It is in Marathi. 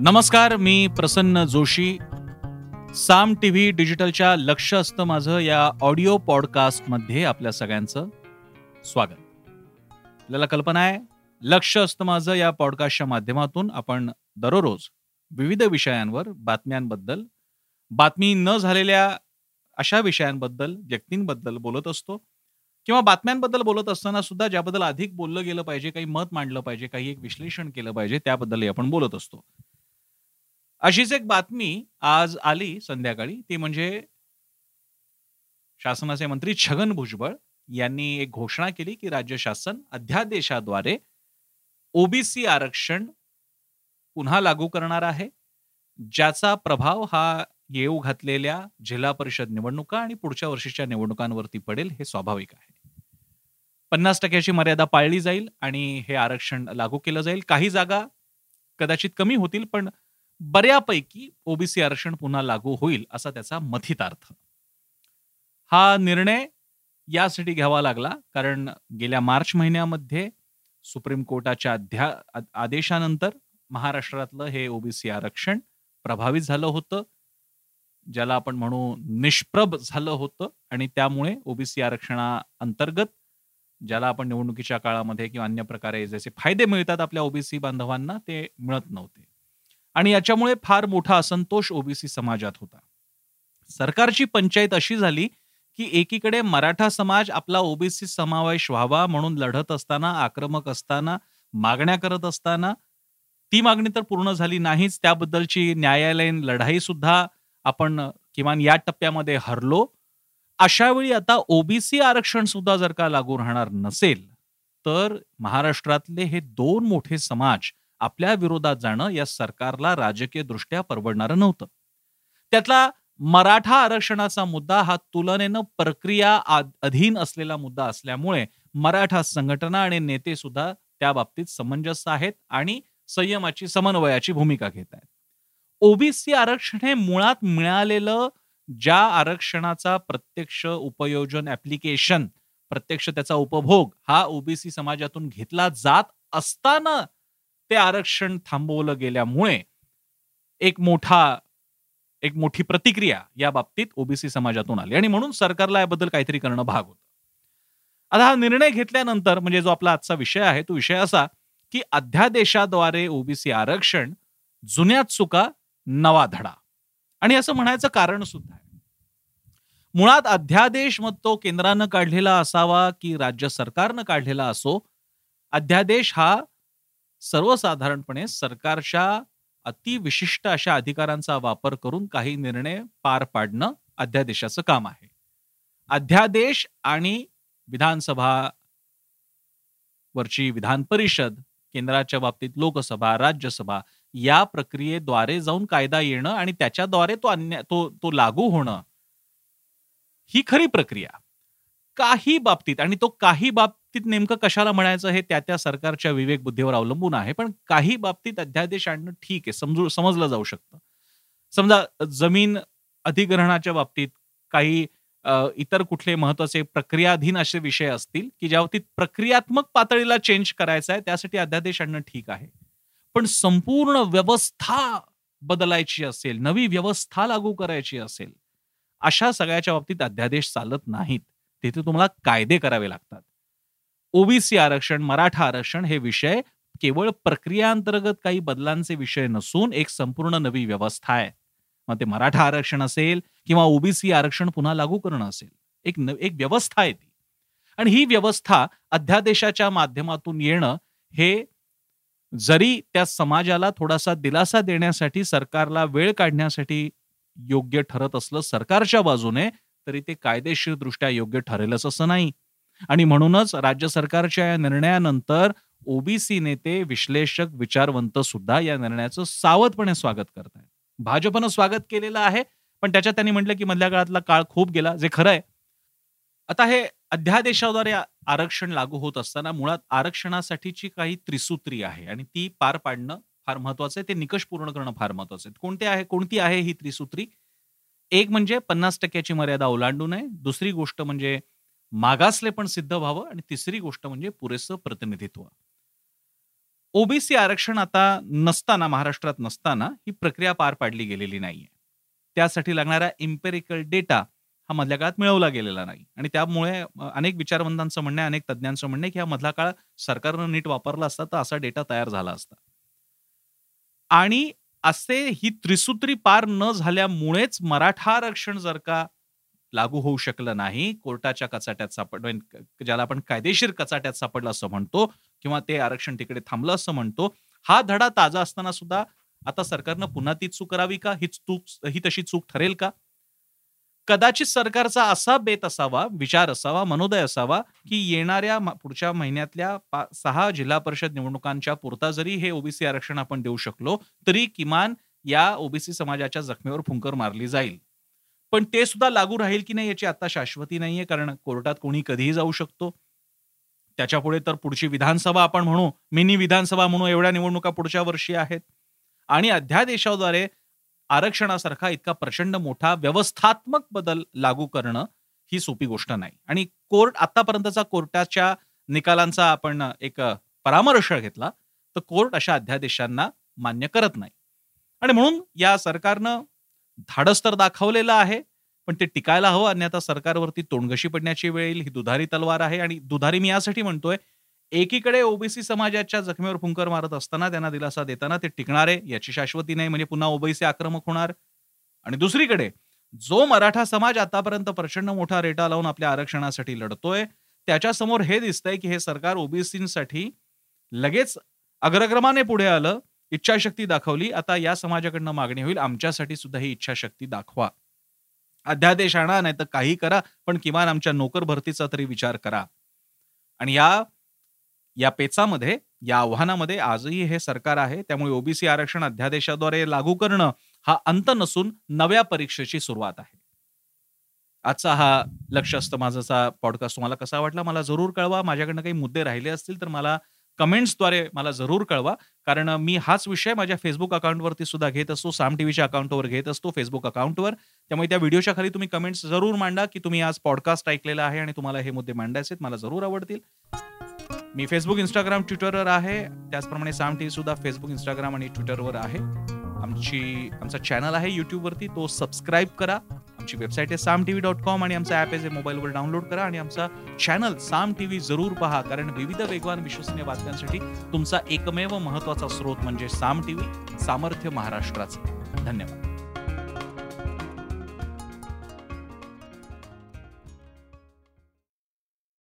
नमस्कार मी प्रसन्न जोशी. साम टी व्ही डिजिटलच्या लक्ष असतं माझं या ऑडिओ पॉडकास्टमध्ये आपल्या सगळ्यांचं स्वागत. आपल्याला कल्पना आहे लक्ष असतं माझं या पॉडकास्टच्या माध्यमातून आपण दररोज विविध विषयांवर बातम्यांबद्दल बातमी न झालेल्या अशा विषयांबद्दल व्यक्तींबद्दल बोलत असतो. किंवा बातम्यांबद्दल बोलत असताना सुद्धा ज्याबद्दल अधिक बोललं गेलं पाहिजे काही मत मांडलं पाहिजे काही एक विश्लेषण केलं पाहिजे त्याबद्दलही आपण बोलत असतो. अशीच एक बातमी आज आली संध्याकाळी. ती म्हणजे शासनाचे मंत्री छगन भुजबळ यांनी एक घोषणा केली की राज्य शासन अध्यादेशाद्वारे ओबीसी आरक्षण पुन्हा लागू करणार आहे. ज्याचा प्रभाव हा येऊ घातलेल्या जिल्हा परिषद निवडणुका आणि पुढच्या वर्षीच्या निवडणुकांवरती पडेल हे स्वाभाविक आहे. पन्नास टक्क्याची मर्यादा पाळली जाईल आणि हे आरक्षण लागू केलं जाईल. काही जागा कदाचित कमी होतील पण बऱ्यापैकी ओबीसी आरक्षण पुन्हा लागू होईल असा त्याचा मथितार्थ हा निर्णय यासाठी घ्यावा लागला कारण गेल्या मार्च महिन्यामध्ये सुप्रीम कोर्टाच्या अध्या आदेशानंतर महाराष्ट्रातलं हे ओबीसी आरक्षण प्रभावित झालं होतं ज्याला आपण म्हणू निष्प्रभ झालं होतं आणि त्यामुळे ओबीसी आरक्षणा अंतर्गत ज्याला आपण निवडणुकीच्या काळामध्ये किंवा अन्य प्रकारे जसे फायदे मिळतात आपल्या ओबीसी बांधवांना ते मिळत नव्हते. आणि याच्यामुळे फार मोठा असंतोष ओबीसी समाजात होता. सरकारची पंचायत अशी झाली की एकीकडे मराठा समाज आपला ओबीसी समावेश व्हावा म्हणून लढत असताना आक्रमक असताना मागण्या करत असताना ती मागणी तर पूर्ण झाली नाहीच. त्याबद्दलची न्यायालयीन लढाई सुद्धा आपण किमान या टप्प्यामध्ये हरलो. अशा वेळी आता ओबीसी आरक्षण सुद्धा जर का लागू राहणार नसेल तर महाराष्ट्रातले हे दोन मोठे समाज आपल्या विरोधात जाणं या सरकारला राजकीय दृष्ट्या परवडणारं नव्हतं. त्यातला मराठा आरक्षणाचा मुद्दा हा तुलनेनं प्रक्रिया अधीन असलेला मुद्दा असल्यामुळे मराठा संघटना आणि नेते सुद्धा त्या बाबतीत समंजस आहेत आणि संयमाची समन्वयाची भूमिका घेत आहेत. ओबीसी आरक्षण हे मुळात मिळालेलं ज्या आरक्षणाचा प्रत्यक्ष उपयोजन ऍप्लिकेशन प्रत्यक्ष त्याचा उपभोग हा ओबीसी समाजातून घेतला जात असताना ते आरक्षण थांबवलं गेल्यामुळे एक मोठा एक मोठी प्रतिक्रिया या बाबतीत ओबीसी समाजातून आली. आणि म्हणून सरकारला याबद्दल काहीतरी करणं भाग होतं. आता हा निर्णय घेतल्यानंतर म्हणजे जो आपला आजचा विषय आहे तो विषय असा की अध्यादेशाद्वारे ओबीसी आरक्षण जुन्या चुका नवा धडा. आणि असं म्हणायचं कारण सुद्धा आहे. मुळात अध्यादेश मग तो केंद्रानं काढलेला असावा की राज्य सरकारनं काढलेला असो अध्यादेश हा सर्वसाधारणपणे सरकारच्या अतिविशिष्ट अशा अधिकारांचा वापर करून काही निर्णय पार पाडणं अध्यादेशाचं काम आहे. अध्यादेश आणि विधानसभा वरची विधान परिषद केंद्राच्या बाबतीत लोकसभा राज्यसभा या प्रक्रियेद्वारे जाऊन कायदा येणं आणि त्याच्याद्वारे तो अन्य तो तो लागू होणं ही खरी प्रक्रिया. काही बाबतीत आणि तो काही बाबतीत नेमकं कशाला म्हणायचं हे त्या त्या सरकारच्या विवेक बुद्धीवर अवलंबून आहे पण काही बाबतीत अध्यादेश आणणं ठीक आहे समजू समजलं जाऊ शकतं. समजा जमीन अधिग्रहणाच्या बाबतीत काही इतर कुठले महत्त्वाचे प्रक्रियाधीन असे विषय असतील की ज्या बाबतीत प्रक्रियात्मक पातळीला चेंज करायचा आहे त्यासाठी अध्यादेश आणणं ठीक आहे. पण संपूर्ण व्यवस्था बदलायची असेल नवी व्यवस्था लागू करायची असेल अशा सगळ्याच्या बाबतीत अध्यादेश चालत नाहीत. तिथे तुम्हाला कायदे करावे लागतात. ओबीसी आरक्षण मराठा आरक्षण हे विषय केवळ प्रक्रियांतर्गत काही बदलांचे विषय नसून एक संपूर्ण नवी व्यवस्था आहे. मग ते मराठा आरक्षण असेल किंवा ओबीसी आरक्षण पुन्हा लागू करणं असेल एक एक व्यवस्था आहे ती. आणि ही व्यवस्था अध्यादेशाच्या माध्यमातून येणं हे जरी त्या समाजाला थोडासा दिलासा देण्यासाठी सरकारला वेळ काढण्यासाठी योग्य ठरत असलं सरकारच्या बाजूने तरी ते कायदेशीर दृष्ट्या योग्य ठरेलच असं नाही. आणि म्हणूनच राज्य सरकारच्या या निर्णयानंतर ओबीसी नेते विश्लेषक विचारवंत सुद्धा या निर्णयाचं सावधपणे स्वागत करत आहेत भाजपनं स्वागत केलेलं आहे पण त्याच्यात त्यांनी म्हटलं की मधल्या काळातला काळ खूप गेला जे खरं आहे. आता हे अध्यादेशाद्वारे आरक्षण लागू होत असताना मुळात आरक्षणासाठीची काही त्रिसूत्री आहे आणि ती पार पाडणं फार महत्वाचं आहे ते निकष पूर्ण करणं फार महत्वाचं आहे. कोणते आहे कोणती आहे ही त्रिसूत्री? एक म्हणजे पन्नास टक्क्याची मर्यादा ओलांडू नये दुसरी गोष्ट म्हणजे मागासले पण सिद्ध व्हावं आणि तिसरी गोष्ट म्हणजे पुरेसं प्रतिनिधित्व. ओबीसी आरक्षण आता नसताना महाराष्ट्रात नसताना ही प्रक्रिया पार पाडली गेलेली नाहीये. त्यासाठी लागणारा इम्पेरिकल डेटा हा मधल्या काळात मिळवला गेलेला नाही. आणि त्यामुळे अनेक विचारवंतांचं म्हणणं आहे अनेक तज्ज्ञांचं म्हणणं आहे की हा मधला काळ सरकारनं नीट वापरला असता तर असा डेटा तयार झाला असता. आणि असे ही त्रिसूत्री पार न झाल्यामुळेच मराठा आरक्षण जर का लागू होऊ शकलं नाही. कोर्टाच्या कचाट्यात सापड ज्याला आपण कायदेशीर कचाट्यात सापडलं असं म्हणतो किंवा ते आरक्षण तिकडे थांबलं असं म्हणतो हा धडा ताजा असताना सुद्धा आता सरकारनं पुन्हा ती चूक करावी का? ही चूक ही तशी चूक ठरेल का? कदाचित सरकारचा असा बेत असावा विचार असावा मनोदय असावा की येणाऱ्या पुढच्या महिन्यातल्या सहा जिल्हा परिषद निवडणुकांच्या पुरता जरी हे ओबीसी आरक्षण आपण देऊ शकलो तरी किमान या ओबीसी समाजाच्या जखमेवर फुंकर मारली जाईल. पण ते सुद्धा लागू राहील की नाही याची आता शाश्वती नाहीये कारण कोर्टात कोणी कधीही जाऊ शकतो. त्याच्या पुढे तर पुढची विधानसभा आपण म्हणू मिनी विधानसभा म्हणू एवढ्या निवडणुका पुढच्या वर्षी आहेत. आणि अध्यादेशाद्वारे आरक्षणासारखा इतका प्रचंड मोठा व्यवस्थात्मक बदल लागू करणं ही सोपी गोष्ट नाही. आणि कोर्ट आतापर्यंतचा कोर्टाच्या निकालांचा आपण एक परामर्श घेतला तर कोर्ट अशा अध्यादेशांना मान्य करत नाही. आणि म्हणून या सरकारनं धाडस तर दाखवलेलं आहे पण ते टिकायला हवं. अन्यथा सरकारवरती तोंडगशी पडण्याची वेळ येईल ही दुधारी तलवार आहे. आणि दुधारी मी यासाठी म्हणतोय एकीकडे ओबीसी समाजाच्या जखमेवर फुंकर मारत असताना त्यांना दिलासा देताना ते टिकणारे याची शाश्वती नाही म्हणजे पुन्हा ओबीसी आक्रमक होणार. आणि दुसरीकडे जो मराठा समाज आतापर्यंत प्रचंड मोठा रेटा लावून आपल्या आरक्षणासाठी लढतोय त्याच्यासमोर हे दिसतंय की हे सरकार ओबीसीसाठी लगेच अग्रक्रमाने पुढे आलं इच्छाशक्ती दाखवली. आता या समाजाकडनं मागणी होईल. आमच्यासाठी सुद्धा ही इच्छाशक्ती दाखवा. अध्यादेश आणा नाही तर काही करा पण किमान आमच्या नोकर भरतीचा तरी विचार करा. आणि या या पेचामध्ये या आव्हानामध्ये आजही हे सरकार आहे. त्यामुळे ओबीसी आरक्षण अध्यादेशाद्वारे लागू करणं हा अंत नसून नव्या परीक्षेची सुरुवात आहे. आजचा हा लक्ष असतं माझाचा पॉडकास्ट तुम्हाला कसा वाटला मला जरूर कळवा. माझ्याकडनं काही मुद्दे राहिले असतील तर मला कमेंट्सद्वारे मला जरूर कळवा. कारण मी हाच विषय माझ्या फेसबुक अकाउंटवरती सुद्धा घेत असतो. साम टीव्हीच्या अकाउंटवर घेत असतो फेसबुक अकाउंटवर त्यामुळे त्या व्हिडिओच्या खाली तुम्ही कमेंट्स जरूर मांडा की तुम्ही आज पॉडकास्ट ऐकलेला आहे आणि तुम्हाला हे मुद्दे मांडायचे मला जरूर आवडतील. मी फेसबुक इंस्टाग्राम ट्विटरवर आहे. त्याचप्रमाणे साम टी सुद्धा फेसबुक इंस्टाग्राम आणि ट्विटरवर आहे. आमची आमचा चॅनल आहे युट्यूबवरती तो सबस्क्राईब करा. आमची वेबसाईट आहे Saam T V dot com आणि आमचा ॲप आहे मोबाईलवर डाउनलोड करा आणि आमचा चॅनल साम टीव्ही जरूर पहा कारण विविध वेगवान विश्वसनीय बातम्यांसाठी तुमचा एकमेव महत्त्वाचा स्रोत म्हणजे साम टी व्ही सामर्थ्य महाराष्ट्राचं. धन्यवाद.